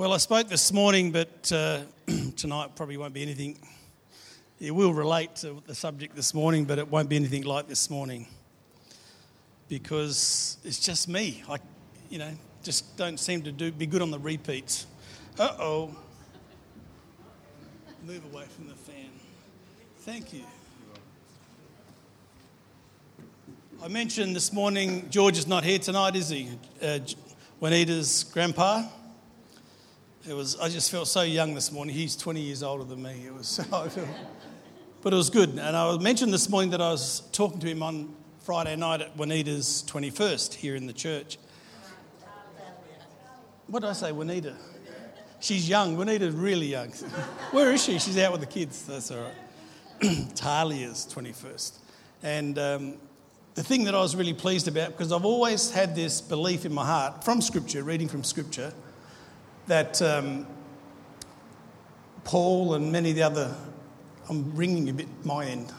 Well, I spoke this morning, but uh, tonight probably won't be anything. It will relate to the subject this morning, but it won't be anything like this morning because it's just me. I, you know, just don't seem to do be good on the repeats. Uh oh. Move away from the fan. Thank you. I mentioned this morning George is not here tonight, is he? Uh, Juanita's grandpa. It was, I just felt so young this morning. He's 20 years older than me. It was so, but it was good. And I mentioned this morning that I was talking to him on Friday night at Juanita's 21st here in the church. What did I say, Juanita? She's young. Juanita's really young. Where is she? She's out with the kids. That's all right. Talia's 21st. And um, the thing that I was really pleased about, because I've always had this belief in my heart from Scripture, reading from Scripture, that um, Paul and many of the other, I'm ringing a bit my end.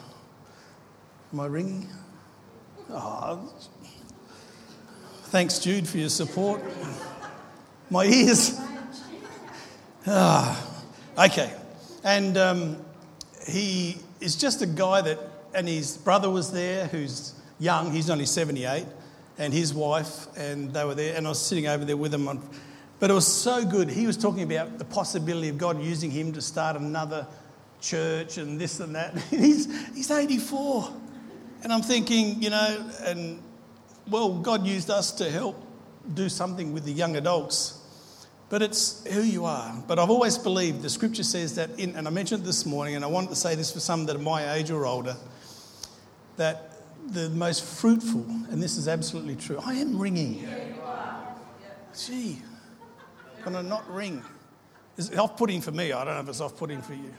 Am I ringing? Oh, thanks, Jude, for your support. My ears. Ah, okay. And um, he is just a guy that, and his brother was there who's young, he's only 78, and his wife, and they were there, and I was sitting over there with them on but it was so good. He was talking about the possibility of God using him to start another church and this and that. he's, he's 84. And I'm thinking, you know, and well, God used us to help do something with the young adults. But it's who you are. But I've always believed the scripture says that, in, and I mentioned this morning, and I wanted to say this for some that are my age or older, that the most fruitful, and this is absolutely true. I am ringing. Gee, can I not ring? It's off putting for me. I don't know if it's off putting for you.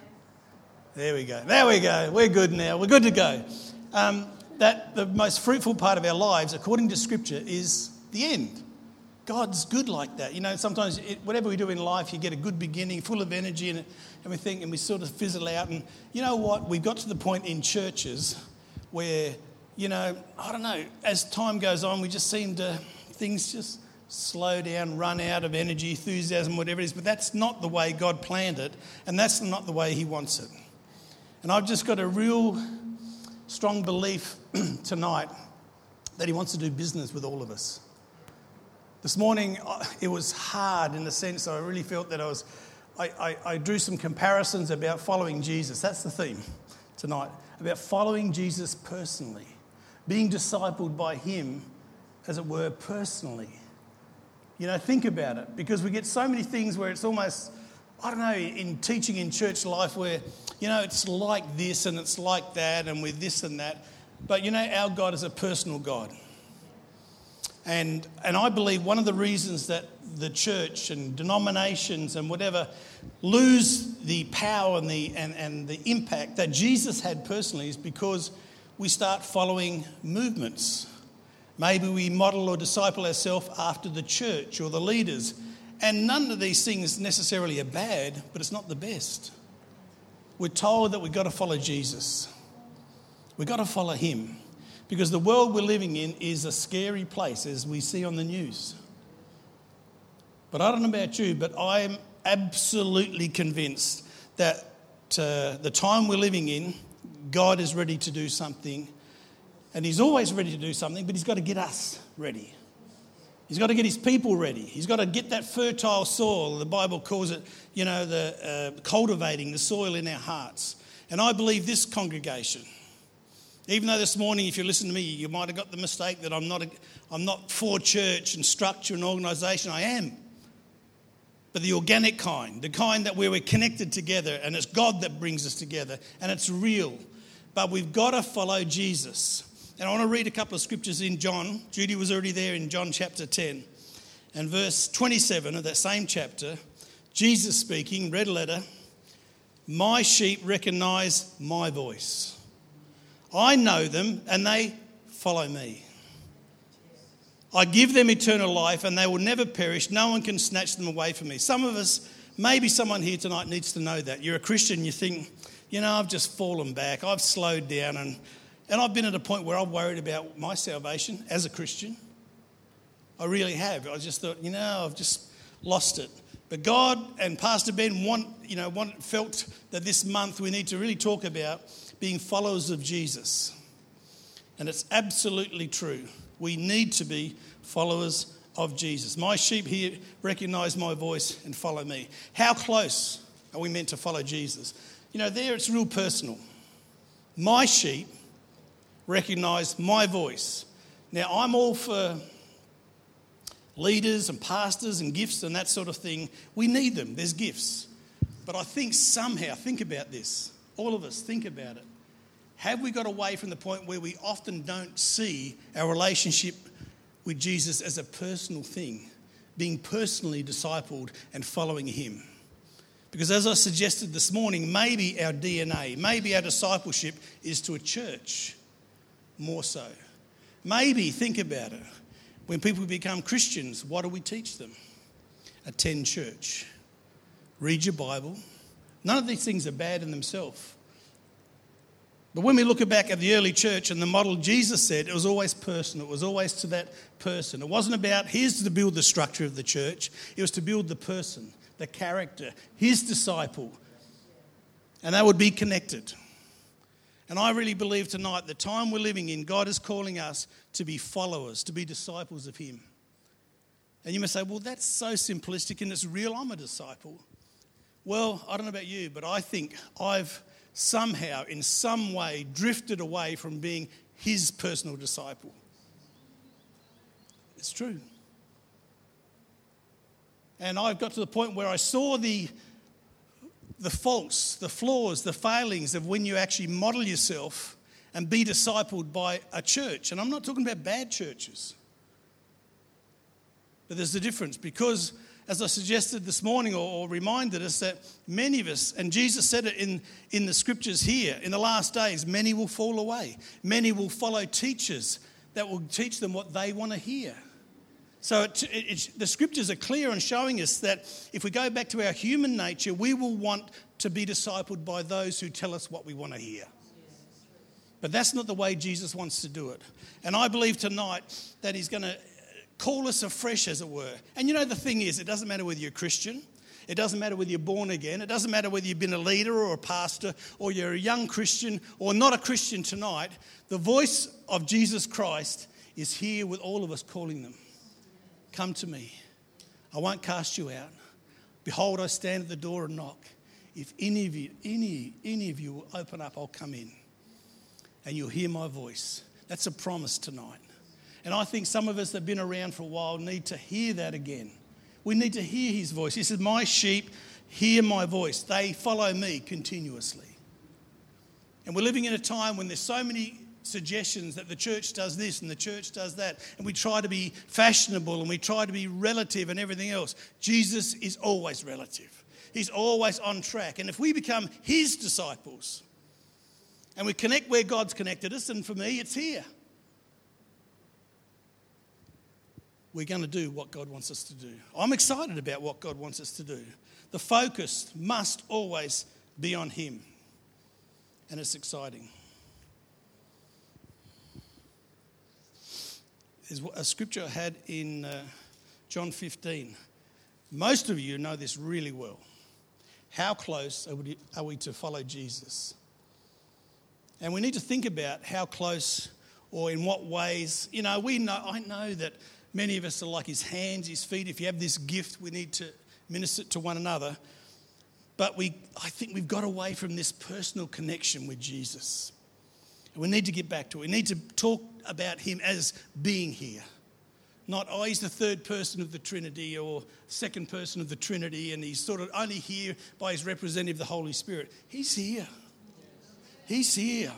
There we go. There we go. We're good now. We're good to go. Um, that the most fruitful part of our lives, according to Scripture, is the end. God's good like that. You know, sometimes it, whatever we do in life, you get a good beginning, full of energy and, and we think, and we sort of fizzle out. And you know what? We've got to the point in churches where, you know, I don't know, as time goes on, we just seem to, things just slow down, run out of energy, enthusiasm, whatever it is. But that's not the way God planned it, and that's not the way He wants it. And I've just got a real strong belief tonight that He wants to do business with all of us. This morning, uh, it was hard in the sense that I really felt that I was. I, I, I drew some comparisons about following Jesus. That's the theme tonight about following Jesus personally, being discipled by Him, as it were, personally. You know, think about it because we get so many things where it's almost, I don't know, in teaching in church life where, you know, it's like this and it's like that and with this and that. But, you know, our God is a personal God. And, and I believe one of the reasons that the church and denominations and whatever lose the power and the, and, and the impact that Jesus had personally is because we start following movements. Maybe we model or disciple ourselves after the church or the leaders. And none of these things necessarily are bad, but it's not the best. We're told that we've got to follow Jesus. We've got to follow him. Because the world we're living in is a scary place, as we see on the news. But I don't know about you, but I'm absolutely convinced that uh, the time we're living in, God is ready to do something and he's always ready to do something, but he's got to get us ready. He's got to get his people ready. He's got to get that fertile soil. The Bible calls it, you know, the uh, cultivating the soil in our hearts. And I believe this congregation, even though this morning, if you listen to me, you might have got the mistake that I'm not, a, I'm not for church and structure and organisation. I am. But the organic kind, the kind that where we're connected together and it's God that brings us together and it's real. But we've got to follow Jesus. And I want to read a couple of scriptures in John. Judy was already there in John chapter 10. And verse 27 of that same chapter, Jesus speaking, red letter, My sheep recognize my voice. I know them and they follow me. I give them eternal life and they will never perish. No one can snatch them away from me. Some of us, maybe someone here tonight needs to know that. You're a Christian, you think, you know, I've just fallen back, I've slowed down and and I've been at a point where I'm worried about my salvation as a Christian. I really have. I just thought, you know, I've just lost it. But God and Pastor Ben want, you know, want, felt that this month we need to really talk about being followers of Jesus. And it's absolutely true. We need to be followers of Jesus. My sheep here recognize my voice and follow me. How close are we meant to follow Jesus? You know, there it's real personal. My sheep recognize my voice. Now, I'm all for leaders and pastors and gifts and that sort of thing. We need them, there's gifts. But I think somehow, think about this, all of us, think about it. Have we got away from the point where we often don't see our relationship with Jesus as a personal thing, being personally discipled and following Him? Because as I suggested this morning, maybe our DNA, maybe our discipleship is to a church more so. Maybe, think about it, when people become Christians, what do we teach them? Attend church, read your Bible. None of these things are bad in themselves. But when we look back at the early church and the model Jesus said, it was always personal. It was always to that person. It wasn't about here's to build the structure of the church, it was to build the person, the character, his disciple. And they would be connected. And I really believe tonight, the time we're living in, God is calling us to be followers, to be disciples of Him. And you may say, well, that's so simplistic and it's real. I'm a disciple. Well, I don't know about you, but I think I've somehow, in some way, drifted away from being His personal disciple. It's true. And I've got to the point where I saw the the faults, the flaws, the failings of when you actually model yourself and be discipled by a church. And I'm not talking about bad churches. But there's a difference because, as I suggested this morning or, or, reminded us, that many of us, and Jesus said it in, in the scriptures here, in the last days, many will fall away. Many will follow teachers that will teach them what they want to hear. So it, it, the scriptures are clear in showing us that if we go back to our human nature, we will want to be discipled by those who tell us what we want to hear. But that's not the way Jesus wants to do it. And I believe tonight that He's going to call us afresh, as it were. And you know, the thing is, it doesn't matter whether you're a Christian, it doesn't matter whether you're born again, it doesn't matter whether you've been a leader or a pastor, or you're a young Christian or not a Christian tonight. The voice of Jesus Christ is here with all of us calling them. Come to me. I won't cast you out. Behold, I stand at the door and knock. If any of you, any, any of you will open up, I'll come in. And you'll hear my voice. That's a promise tonight. And I think some of us that have been around for a while need to hear that again. We need to hear his voice. He says, My sheep hear my voice. They follow me continuously. And we're living in a time when there's so many suggestions that the church does this and the church does that, and we try to be fashionable and we try to be relative and everything else. Jesus is always relative, He's always on track. And if we become His disciples and we connect where God's connected us, and for me, it's here. We're going to do what God wants us to do. I'm excited about what God wants us to do. The focus must always be on Him, and it's exciting. There's a scripture I had in uh, John 15. Most of you know this really well. How close are we, are we to follow Jesus? And we need to think about how close or in what ways. You know, we know, I know that many of us are like his hands, his feet. If you have this gift, we need to minister to one another. But we, I think we've got away from this personal connection with Jesus. We need to get back to it. We need to talk about him as being here. Not, oh, he's the third person of the Trinity or second person of the Trinity, and he's sort of only here by his representative, the Holy Spirit. He's here. He's here.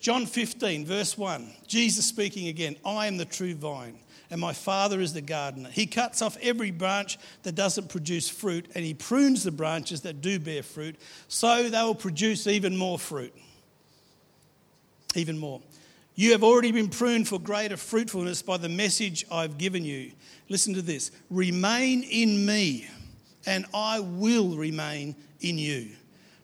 John 15, verse 1, Jesus speaking again I am the true vine, and my Father is the gardener. He cuts off every branch that doesn't produce fruit, and he prunes the branches that do bear fruit, so they will produce even more fruit even more. You have already been pruned for greater fruitfulness by the message I've given you. Listen to this remain in me, and I will remain in you.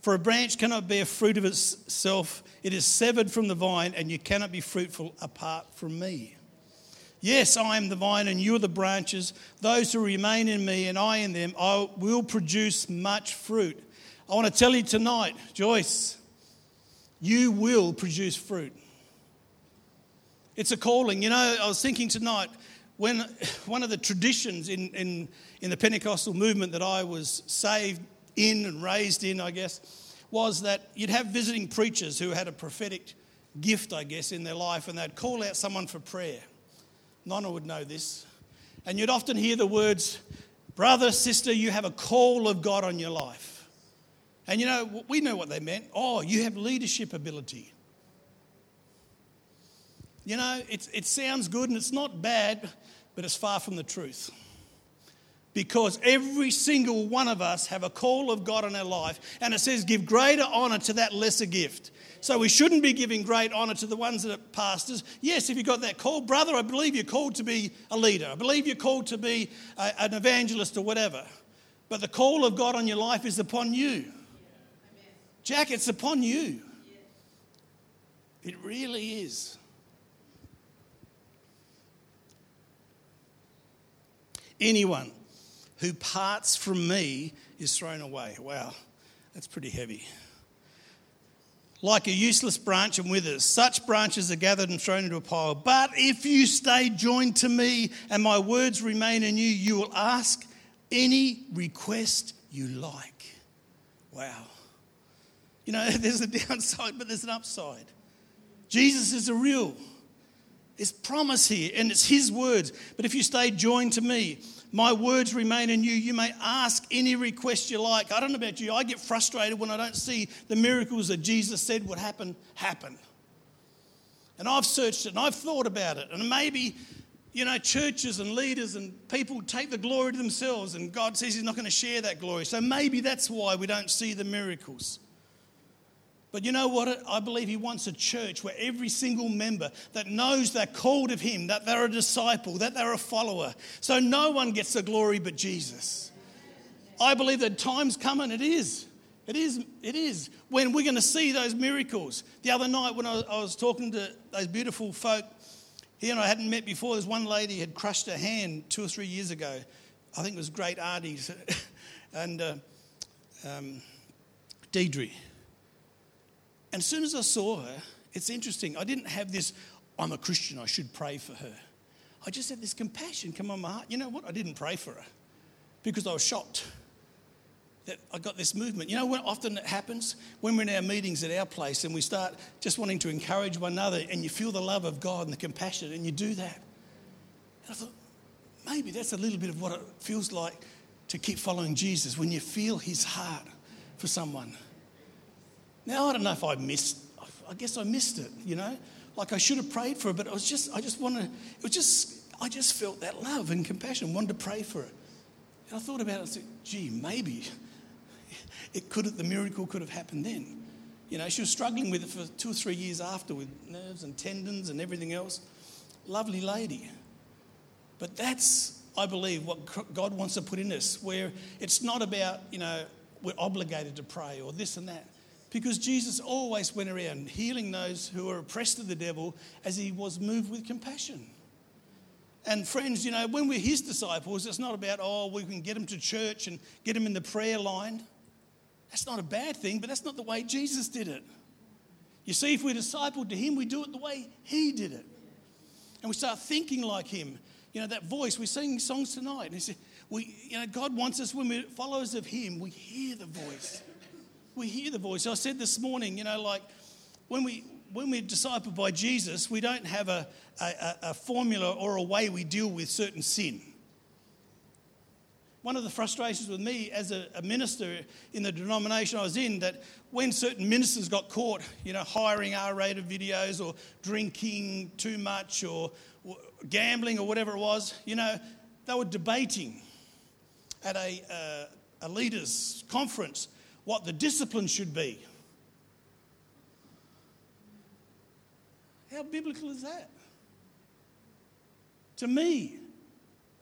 For a branch cannot bear fruit of itself, it is severed from the vine, and you cannot be fruitful apart from me. Yes, I am the vine and you are the branches. Those who remain in me and I in them, I will produce much fruit. I want to tell you tonight, Joyce, you will produce fruit. It's a calling. You know, I was thinking tonight, when one of the traditions in, in, in the Pentecostal movement that I was saved in and raised in, I guess, was that you'd have visiting preachers who had a prophetic gift, I guess, in their life, and they'd call out someone for prayer. Nonna would know this. And you'd often hear the words, Brother, sister, you have a call of God on your life. And you know, we know what they meant. Oh, you have leadership ability. You know, it, it sounds good and it's not bad, but it's far from the truth. Because every single one of us have a call of God in our life, and it says, give greater honor to that lesser gift. So we shouldn't be giving great honour to the ones that are pastors. Yes, if you've got that call, brother, I believe you're called to be a leader. I believe you're called to be a, an evangelist or whatever. But the call of God on your life is upon you. Jack, it's upon you. It really is. Anyone who parts from me is thrown away. Wow, that's pretty heavy like a useless branch and withers. Such branches are gathered and thrown into a pile. But if you stay joined to me and my words remain in you, you will ask any request you like. Wow. You know, there's a downside, but there's an upside. Jesus is a real. It's promise here, and it's his words. But if you stay joined to me, my words remain in you. You may ask any request you like. I don't know about you. I get frustrated when I don't see the miracles that Jesus said would happen happen. And I've searched it and I've thought about it. And maybe, you know, churches and leaders and people take the glory to themselves, and God says He's not going to share that glory. So maybe that's why we don't see the miracles. But you know what? I believe he wants a church where every single member that knows they're called of him, that they're a disciple, that they're a follower. So no one gets the glory but Jesus. I believe that time's coming. It is. It is. It is. When we're going to see those miracles. The other night when I was talking to those beautiful folk here and I hadn't met before, there's one lady had crushed her hand two or three years ago. I think it was Great Artie's and uh, um, Deidre. And as soon as I saw her, it's interesting. I didn't have this, I'm a Christian, I should pray for her. I just had this compassion come on my heart. You know what? I didn't pray for her because I was shocked that I got this movement. You know what often it happens? When we're in our meetings at our place and we start just wanting to encourage one another and you feel the love of God and the compassion and you do that. And I thought, maybe that's a little bit of what it feels like to keep following Jesus when you feel his heart for someone. Now, I don't know if I missed, I guess I missed it, you know? Like I should have prayed for it, but I was just, I just wanted, it was just, I just felt that love and compassion, wanted to pray for it. And I thought about it and said, gee, maybe it could have, the miracle could have happened then. You know, she was struggling with it for two or three years after with nerves and tendons and everything else. Lovely lady. But that's, I believe, what God wants to put in us, where it's not about, you know, we're obligated to pray or this and that. Because Jesus always went around healing those who were oppressed of the devil as he was moved with compassion. And friends, you know, when we're his disciples, it's not about, oh, we can get them to church and get them in the prayer line. That's not a bad thing, but that's not the way Jesus did it. You see, if we're discipled to him, we do it the way he did it. And we start thinking like him. You know, that voice, we're singing songs tonight. And he said, we, you know, God wants us, when we're followers of him, we hear the voice we hear the voice. I said this morning, you know, like when we when we're discipled by Jesus, we don't have a, a, a formula or a way we deal with certain sin. One of the frustrations with me as a, a, minister in the denomination I was in, that when certain ministers got caught, you know, hiring R-rated videos or drinking too much or, or gambling or whatever it was, you know, they were debating at a, uh, a leaders' conference what the discipline should be. How biblical is that? To me,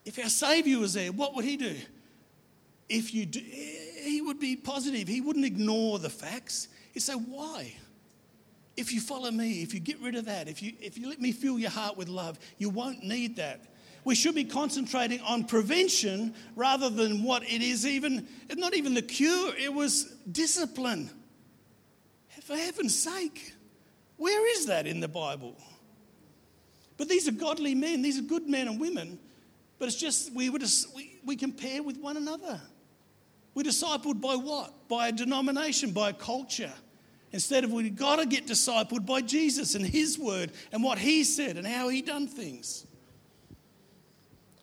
if our Savior was there, what would He do? If you do, He would be positive. He wouldn't ignore the facts. He'd say, Why? if you follow me, if you get rid of that, if you, if you let me fill your heart with love, you won't need that. We should be concentrating on prevention rather than what it is even, not even the cure, it was discipline. For heaven's sake, where is that in the Bible? But these are godly men, these are good men and women, but it's just we, would, we, we compare with one another. We're discipled by what? By a denomination, by a culture. Instead of we've got to get discipled by Jesus and His word and what He said and how He done things.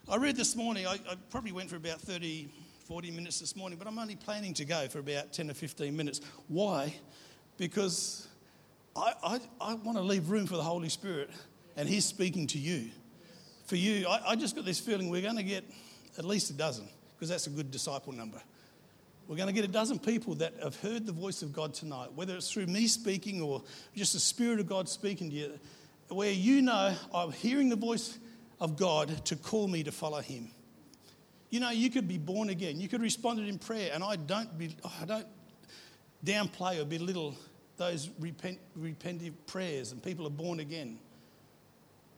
I read this morning, I, I, probably went for about 30, 40 minutes this morning, but I'm only planning to go for about 10 or 15 minutes. Why? Because I, I, I want to leave room for the Holy Spirit and He's speaking to you. For you, I, I just got this feeling we're going to get at least a dozen, because that's a good disciple number. We're going to get a dozen people that have heard the voice of God tonight, whether it's through me speaking or just the Spirit of God speaking to you, where you know I'm hearing the voice of God to call me to follow Him. You know, you could be born again. You could respond it in prayer, and I don't, be, I don't downplay or belittle those repent, repentive prayers, and people are born again.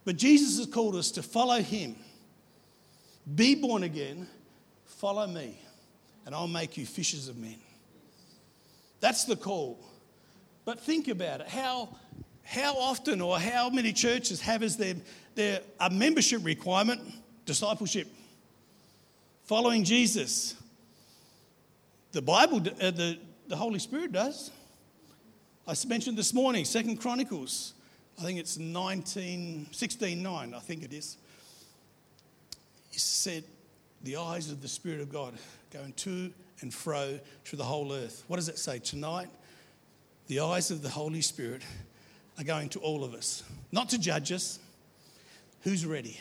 But Jesus has called us to follow Him, be born again, follow me and I'll make you fishers of men. That's the call. But think about it. How, how often or how many churches have as their, their a membership requirement discipleship? Following Jesus. The Bible, uh, the, the Holy Spirit does. I mentioned this morning, Second Chronicles. I think it's 19, 16, 9, I think it is. He said, the eyes of the Spirit of God going to and fro through the whole earth. What does it say? Tonight, the eyes of the Holy Spirit are going to all of us, not to judge us. Who's ready?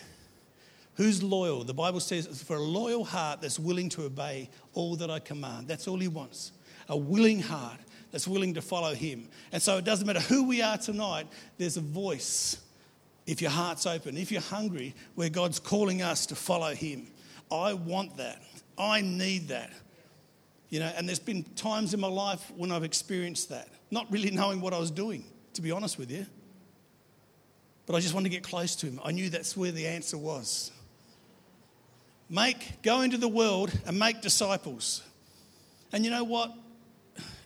Who's loyal? The Bible says for a loyal heart that's willing to obey all that I command. That's all he wants. A willing heart that's willing to follow him. And so it doesn't matter who we are tonight, there's a voice. If your heart's open, if you're hungry, where God's calling us to follow him. I want that. I need that. You know, and there's been times in my life when I've experienced that, not really knowing what I was doing, to be honest with you. But I just wanted to get close to him. I knew that's where the answer was. Make, go into the world and make disciples. And you know what?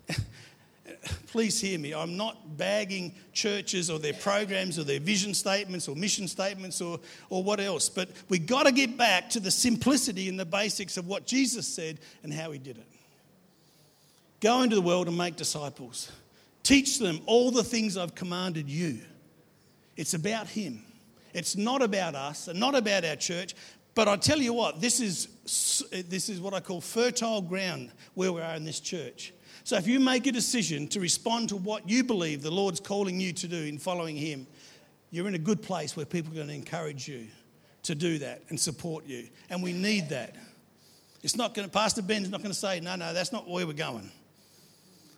please hear me. I'm not bagging churches or their programs or their vision statements or mission statements or, or what else. But we've got to get back to the simplicity and the basics of what Jesus said and how he did it. Go into the world and make disciples. Teach them all the things I've commanded you. It's about him. It's not about us and not about our church. But I tell you what, this is, this is what I call fertile ground where we are in this church. So if you make a decision to respond to what you believe the Lord's calling you to do in following Him, you're in a good place where people are going to encourage you to do that and support you. And we need that. It's not going to, Pastor Ben's not going to say, no, no, that's not where we're going.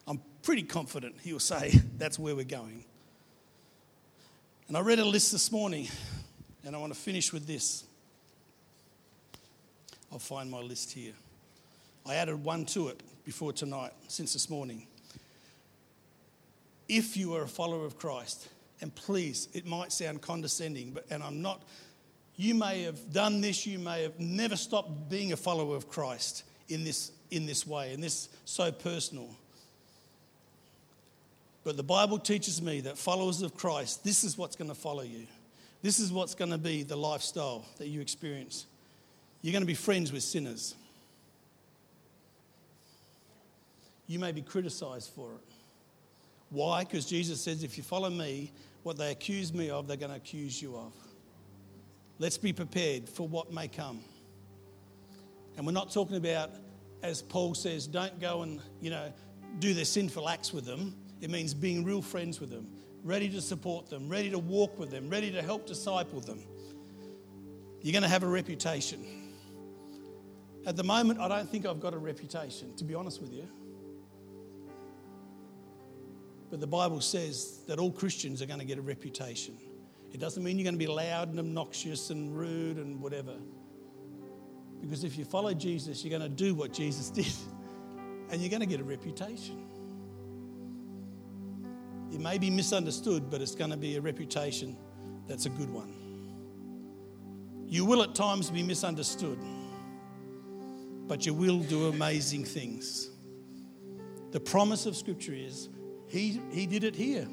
I'm pretty confident he'll say, that's where we're going. And I read a list this morning, and I want to finish with this. I'll find my list here. I added one to it before tonight, since this morning. If you are a follower of Christ, and please, it might sound condescending, but and I'm not, you may have done this, you may have never stopped being a follower of Christ in this, in this way, and this so personal. But the Bible teaches me that followers of Christ, this is what's going to follow you. This is what's going to be the lifestyle that you experience. You're going to be friends with sinners. you may be criticized for it. Why? Because Jesus says, if you follow me, what they accuse me of, they're going to accuse you of. Let's be prepared for what may come. And we're not talking about, as Paul says, don't go and, you know, do their sinful acts with them. It means being real friends with them, ready to support them, ready to walk with them, ready to help disciple them. You're going to have a reputation. At the moment, I don't think I've got a reputation, to be honest with you. But the Bible says that all Christians are going to get a reputation. It doesn't mean you're going to be loud and obnoxious and rude and whatever. Because if you follow Jesus, you're going to do what Jesus did and you're going to get a reputation. It may be misunderstood, but it's going to be a reputation that's a good one. You will at times be misunderstood, but you will do amazing things. The promise of Scripture is He, he did it here.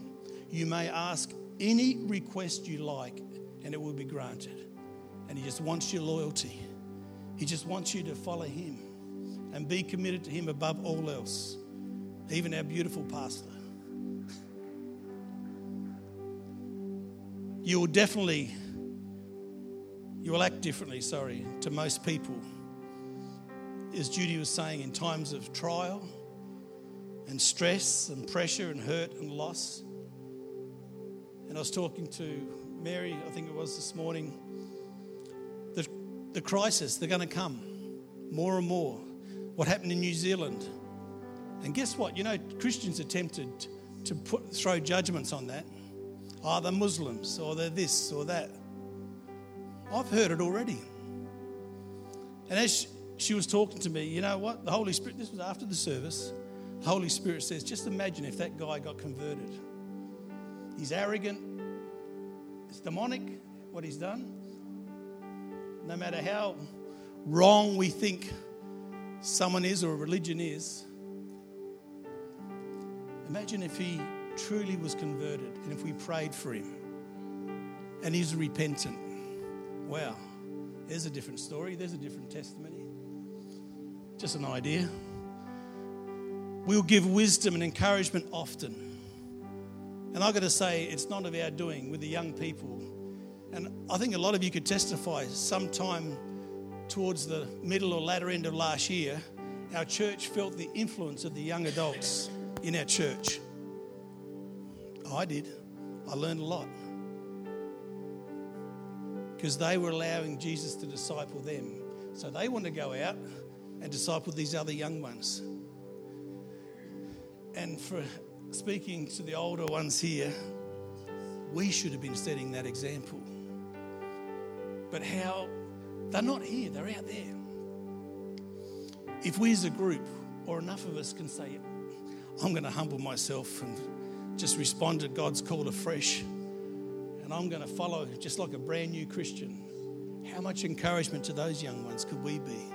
You may ask any request you like, and it will be granted. And He just wants your loyalty, He just wants you to follow Him and be committed to Him above all else, even our beautiful pastor. You will definitely you will act differently, sorry, to most people. As Judy was saying, in times of trial and stress and pressure and hurt and loss. And I was talking to Mary, I think it was this morning. The, the crisis, they're going to come more and more. What happened in New Zealand? And guess what? You know, Christians attempted to put, throw judgments on that. Oh, they're Muslims, or they're this, or that. I've heard it already. And as she was talking to me, you know what? The Holy Spirit, this was after the service. The Holy Spirit says, just imagine if that guy got converted. He's arrogant, it's demonic what he's done. No matter how wrong we think someone is or a religion is, imagine if he truly was converted and if we prayed for him and he's repentant Wow, there's a different story, there's a different testimony. Just an idea. We'll give wisdom and encouragement often. And I've got to say, it's not of our doing with the young people. And I think a lot of you could testify sometime towards the middle or latter end of last year, our church felt the influence of the young adults in our church. I did. I learned a lot because they were allowing Jesus to disciple them. So they want to go out and disciple these other young ones. And for speaking to the older ones here, we should have been setting that example. But how? They're not here, they're out there. If we as a group, or enough of us, can say, I'm going to humble myself and just respond to God's call afresh and I'm going to follow just like a brand new Christian, how much encouragement to those young ones could we be?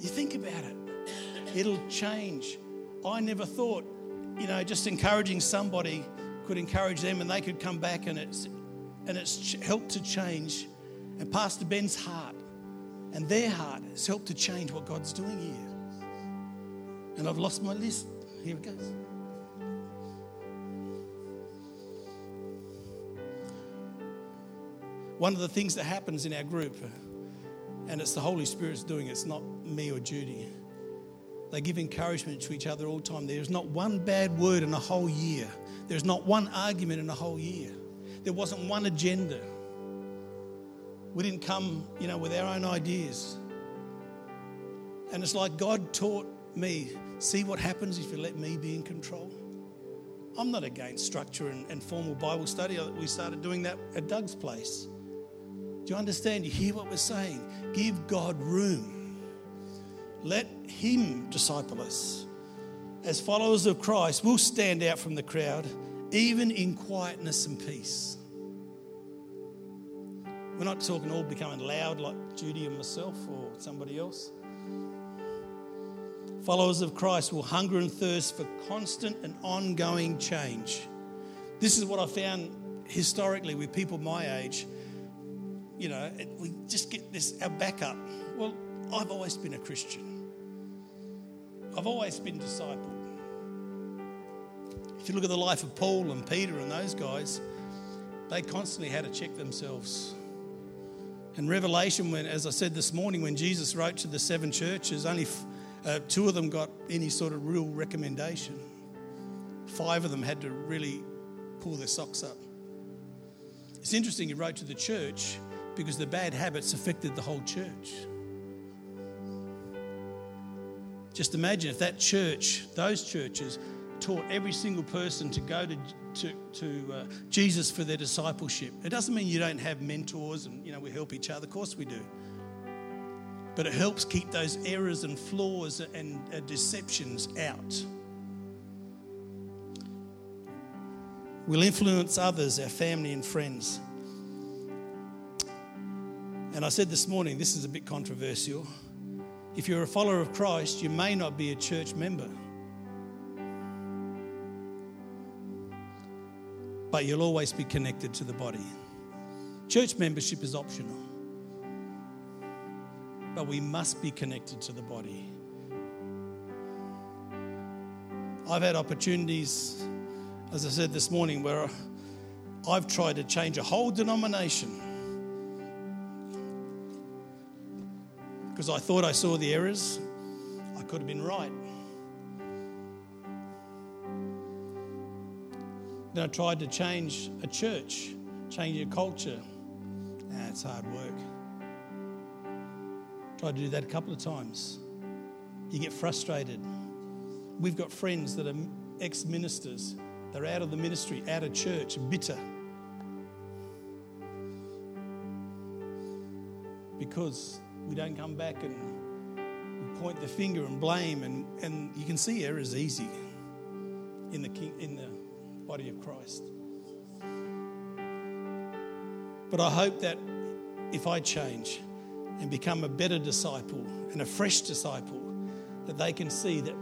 You think about it, it'll change. I never thought, you know, just encouraging somebody could encourage them and they could come back and it's, and it's helped to change. And Pastor Ben's heart and their heart has helped to change what God's doing here. And I've lost my list. Here it goes. One of the things that happens in our group, and it's the Holy Spirit's doing it's not me or Judy. They give encouragement to each other all the time. There's not one bad word in a whole year. There's not one argument in a whole year. There wasn't one agenda. We didn't come, you know, with our own ideas. And it's like God taught me see what happens if you let me be in control. I'm not against structure and, and formal Bible study. We started doing that at Doug's place. Do you understand? You hear what we're saying? Give God room. Let Him disciple us. As followers of Christ, we'll stand out from the crowd, even in quietness and peace. We're not talking all becoming loud like Judy and myself or somebody else. Followers of Christ will hunger and thirst for constant and ongoing change. This is what I found historically with people my age you know, we just get this our backup. Well, I've always been a Christian. I've always been discipled. If you look at the life of Paul and Peter and those guys, they constantly had to check themselves. And Revelation, when, as I said this morning, when Jesus wrote to the seven churches, only uh, two of them got any sort of real recommendation. Five of them had to really pull their socks up. It's interesting, he wrote to the church because the bad habits affected the whole church. Just imagine if that church, those churches, taught every single person to go to, to, to uh, Jesus for their discipleship. It doesn't mean you don't have mentors and you know we help each other. Of course we do. But it helps keep those errors and flaws and uh, deceptions out. We'll influence others, our family and friends. And I said this morning, this is a bit controversial. If you're a follower of Christ, you may not be a church member. But you'll always be connected to the body. Church membership is optional. But we must be connected to the body. I've had opportunities, as I said this morning, where I've tried to change a whole denomination because I thought I saw the errors. I could have been right. Then I tried to change a church, change a culture. Ah, it's hard work. Tried to do that a couple of times. You get frustrated. We've got friends that are ex ministers, they're out of the ministry, out of church, bitter. Because we don't come back and point the finger and blame, and, and you can see error is easy in the, king, in the body of Christ. But I hope that if I change and become a better disciple and a fresh disciple, that they can see that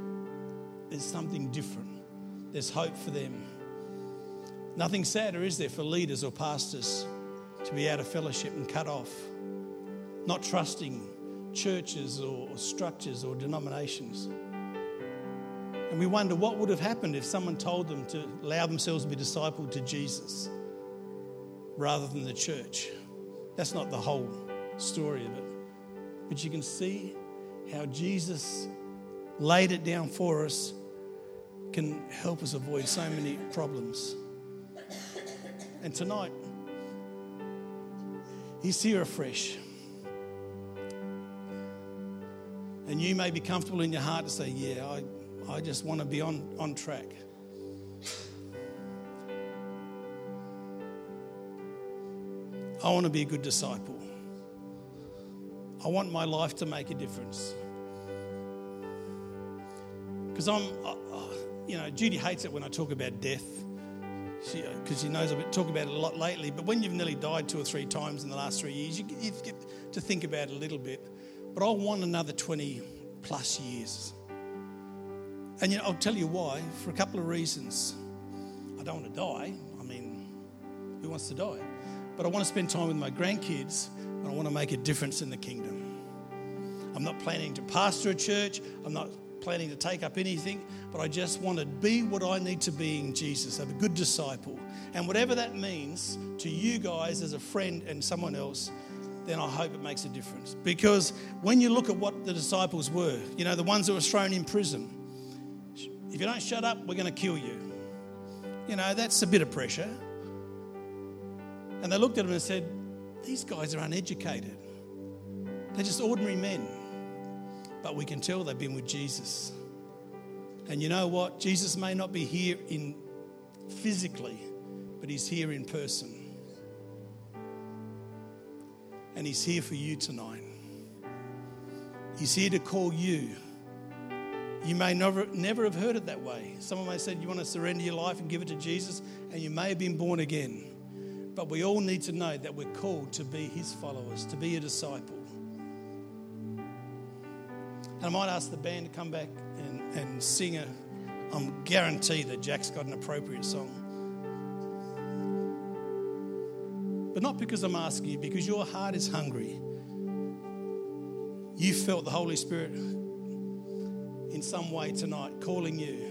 there's something different. There's hope for them. Nothing sadder, is there, for leaders or pastors to be out of fellowship and cut off, not trusting churches or structures or denominations. And we wonder what would have happened if someone told them to allow themselves to be discipled to Jesus rather than the church. That's not the whole story of it. But you can see how Jesus laid it down for us can help us avoid so many problems. And tonight, He's here afresh. And you may be comfortable in your heart to say, Yeah, I, I just want to be on, on track. I want to be a good disciple. I want my life to make a difference. Because I'm, you know, Judy hates it when I talk about death because she, she, knows I've talked about it a lot lately. But when you've nearly died two or three times in the last three years, you, you get to think about it a little bit. But I want another 20 plus years. And you know, I'll tell you why, for a couple of reasons. I don't want to die. I mean, who wants to die? But I want to spend time with my grandkids and I want to make a difference in the kingdom. I'm not planning to pastor a church. I'm not planning to take up anything, but I just want to be what I need to be in Jesus, have a good disciple. And whatever that means to you guys as a friend and someone else, then I hope it makes a difference. Because when you look at what the disciples were, you know, the ones that were thrown in prison, if you don't shut up, we're going to kill you. You know, that's a bit of pressure. And they looked at him and said, These guys are uneducated. They're just ordinary men but we can tell they've been with Jesus. And you know what? Jesus may not be here in physically, but he's here in person. And he's here for you tonight. He's here to call you. You may never, never have heard it that way. Someone may have said you want to surrender your life and give it to Jesus, and you may have been born again. But we all need to know that we're called to be his followers, to be a disciple. And I might ask the band to come back and, and sing a. I'm guaranteed that Jack's got an appropriate song. But not because I'm asking you, because your heart is hungry. You felt the Holy Spirit in some way tonight calling you.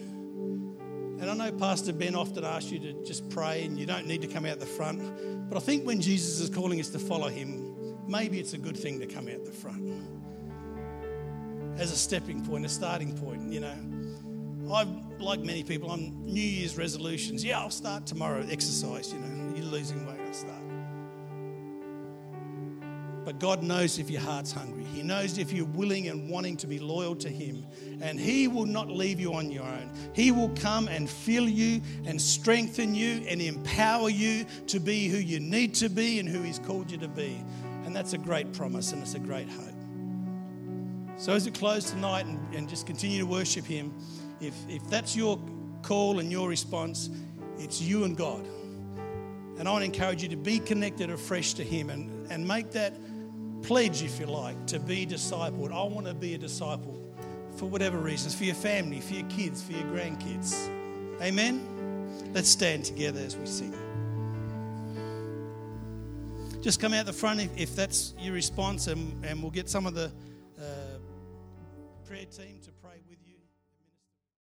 And I know Pastor Ben often asks you to just pray and you don't need to come out the front. But I think when Jesus is calling us to follow him, maybe it's a good thing to come out the front as a stepping point, a starting point, you know. I, like many people, I'm New Year's resolutions. Yeah, I'll start tomorrow, exercise, you know. You're losing weight, I'll start. But God knows if your heart's hungry. He knows if you're willing and wanting to be loyal to Him. And He will not leave you on your own. He will come and fill you and strengthen you and empower you to be who you need to be and who He's called you to be. And that's a great promise and it's a great hope. So as we close tonight and, and just continue to worship Him, if, if that's your call and your response, It's you and God. And I want to encourage you to be connected afresh to Him and, and make that pledge, if you like, to be discipled. I want to be a disciple for whatever reasons, for your family, for your kids, for your grandkids. Amen? Let's stand together as we sing. Just come out the front if, if that's your response, and, and we'll get some of the prayer team to.